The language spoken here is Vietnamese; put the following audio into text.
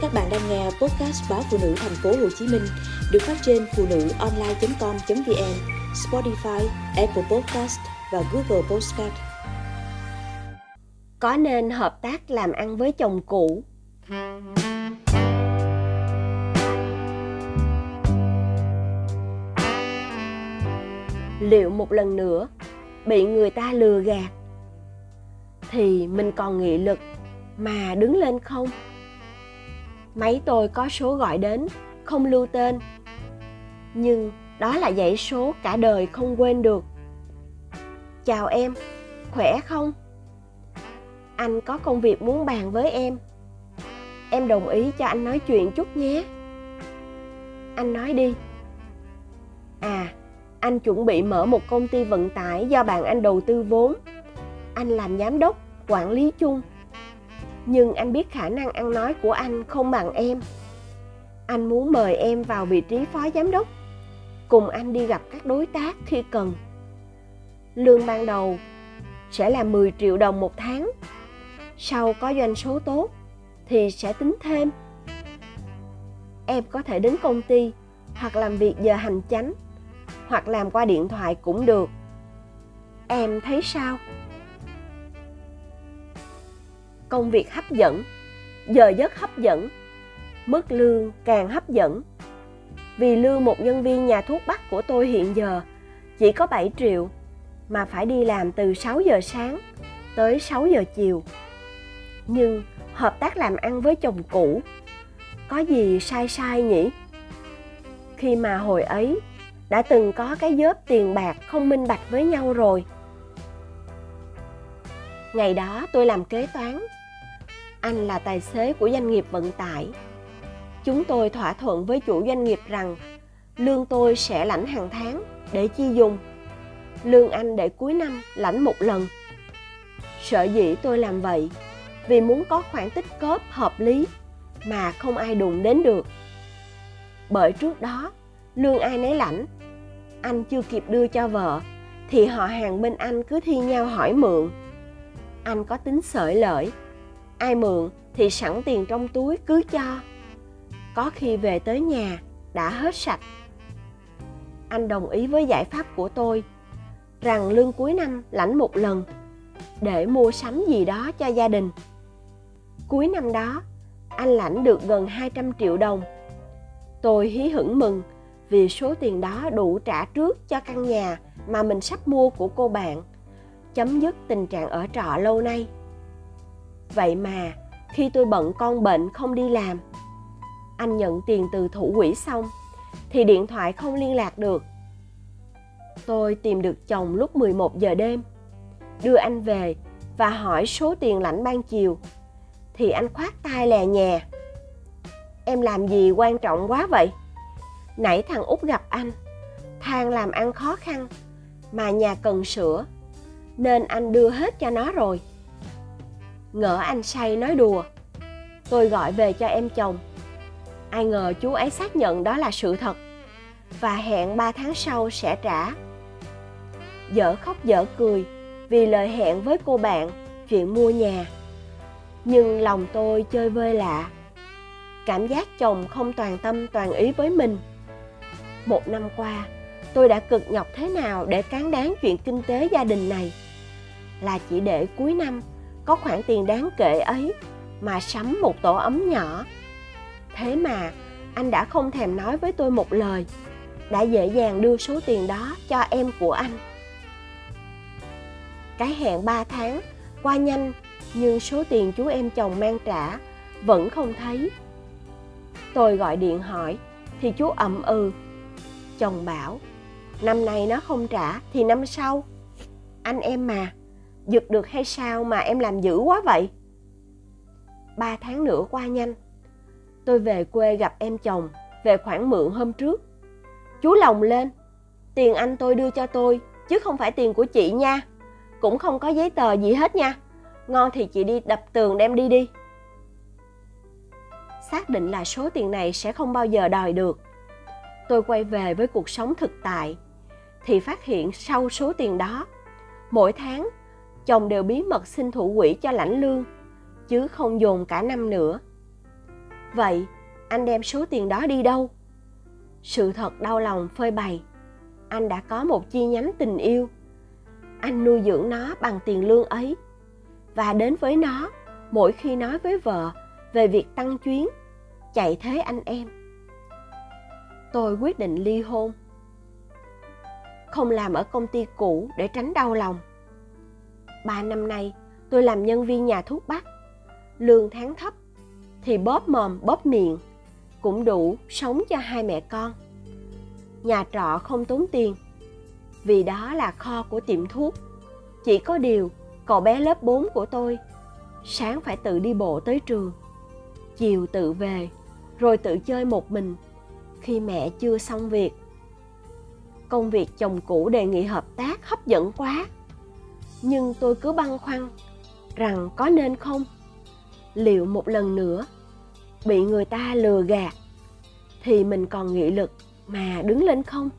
Các bạn đang nghe podcast báo phụ nữ thành phố Hồ Chí Minh được phát trên phụ nữ online.com.vn, Spotify, Apple Podcast và Google Podcast. Có nên hợp tác làm ăn với chồng cũ? Liệu một lần nữa bị người ta lừa gạt thì mình còn nghị lực mà đứng lên không? Máy tôi có số gọi đến, không lưu tên. Nhưng đó là dãy số cả đời không quên được. Chào em, khỏe không? Anh có công việc muốn bàn với em. Em đồng ý cho anh nói chuyện chút nhé. Anh nói đi. À, anh chuẩn bị mở một công ty vận tải do bạn anh đầu tư vốn. Anh làm giám đốc, quản lý chung nhưng anh biết khả năng ăn nói của anh không bằng em. Anh muốn mời em vào vị trí phó giám đốc. Cùng anh đi gặp các đối tác khi cần. Lương ban đầu sẽ là 10 triệu đồng một tháng. Sau có doanh số tốt thì sẽ tính thêm. Em có thể đến công ty hoặc làm việc giờ hành chánh hoặc làm qua điện thoại cũng được. Em thấy sao? Công việc hấp dẫn, giờ giấc hấp dẫn, mức lương càng hấp dẫn vì lương một nhân viên nhà thuốc bắc của tôi hiện giờ chỉ có 7 triệu mà phải đi làm từ 6 giờ sáng tới 6 giờ chiều. Nhưng hợp tác làm ăn với chồng cũ, có gì sai sai nhỉ? Khi mà hồi ấy đã từng có cái dớp tiền bạc không minh bạch với nhau rồi. Ngày đó tôi làm kế toán anh là tài xế của doanh nghiệp vận tải. Chúng tôi thỏa thuận với chủ doanh nghiệp rằng lương tôi sẽ lãnh hàng tháng để chi dùng. Lương anh để cuối năm lãnh một lần. Sợ dĩ tôi làm vậy vì muốn có khoản tích cóp hợp lý mà không ai đụng đến được. Bởi trước đó, lương ai nấy lãnh, anh chưa kịp đưa cho vợ thì họ hàng bên anh cứ thi nhau hỏi mượn. Anh có tính sợi lợi ai mượn thì sẵn tiền trong túi cứ cho có khi về tới nhà đã hết sạch anh đồng ý với giải pháp của tôi rằng lương cuối năm lãnh một lần để mua sắm gì đó cho gia đình. Cuối năm đó, anh lãnh được gần 200 triệu đồng. Tôi hí hửng mừng vì số tiền đó đủ trả trước cho căn nhà mà mình sắp mua của cô bạn, chấm dứt tình trạng ở trọ lâu nay vậy mà, khi tôi bận con bệnh không đi làm, anh nhận tiền từ thủ quỹ xong, thì điện thoại không liên lạc được. Tôi tìm được chồng lúc 11 giờ đêm, đưa anh về và hỏi số tiền lãnh ban chiều, thì anh khoát tay lè nhè. Em làm gì quan trọng quá vậy? Nãy thằng út gặp anh than làm ăn khó khăn mà nhà cần sửa, nên anh đưa hết cho nó rồi ngỡ anh say nói đùa. Tôi gọi về cho em chồng. Ai ngờ chú ấy xác nhận đó là sự thật. Và hẹn 3 tháng sau sẽ trả. Dở khóc dở cười vì lời hẹn với cô bạn chuyện mua nhà. Nhưng lòng tôi chơi vơi lạ. Cảm giác chồng không toàn tâm toàn ý với mình. Một năm qua, tôi đã cực nhọc thế nào để cán đáng chuyện kinh tế gia đình này? Là chỉ để cuối năm có khoản tiền đáng kể ấy mà sắm một tổ ấm nhỏ. Thế mà anh đã không thèm nói với tôi một lời, đã dễ dàng đưa số tiền đó cho em của anh. Cái hẹn 3 tháng, qua nhanh nhưng số tiền chú em chồng mang trả vẫn không thấy. Tôi gọi điện hỏi thì chú ậm ừ. Chồng bảo, năm nay nó không trả thì năm sau. Anh em mà giật được hay sao mà em làm dữ quá vậy? Ba tháng nữa qua nhanh. Tôi về quê gặp em chồng về khoản mượn hôm trước. Chú lòng lên. Tiền anh tôi đưa cho tôi, chứ không phải tiền của chị nha. Cũng không có giấy tờ gì hết nha. Ngon thì chị đi đập tường đem đi đi. Xác định là số tiền này sẽ không bao giờ đòi được. Tôi quay về với cuộc sống thực tại, thì phát hiện sau số tiền đó, mỗi tháng chồng đều bí mật xin thủ quỹ cho lãnh lương, chứ không dồn cả năm nữa. Vậy, anh đem số tiền đó đi đâu? Sự thật đau lòng phơi bày. Anh đã có một chi nhánh tình yêu. Anh nuôi dưỡng nó bằng tiền lương ấy. Và đến với nó, mỗi khi nói với vợ về việc tăng chuyến, chạy thế anh em. Tôi quyết định ly hôn. Không làm ở công ty cũ để tránh đau lòng ba năm nay, tôi làm nhân viên nhà thuốc bắc. Lương tháng thấp, thì bóp mồm, bóp miệng, cũng đủ sống cho hai mẹ con. Nhà trọ không tốn tiền, vì đó là kho của tiệm thuốc. Chỉ có điều, cậu bé lớp 4 của tôi, sáng phải tự đi bộ tới trường, chiều tự về, rồi tự chơi một mình, khi mẹ chưa xong việc. Công việc chồng cũ đề nghị hợp tác hấp dẫn quá nhưng tôi cứ băn khoăn rằng có nên không? Liệu một lần nữa bị người ta lừa gạt thì mình còn nghị lực mà đứng lên không?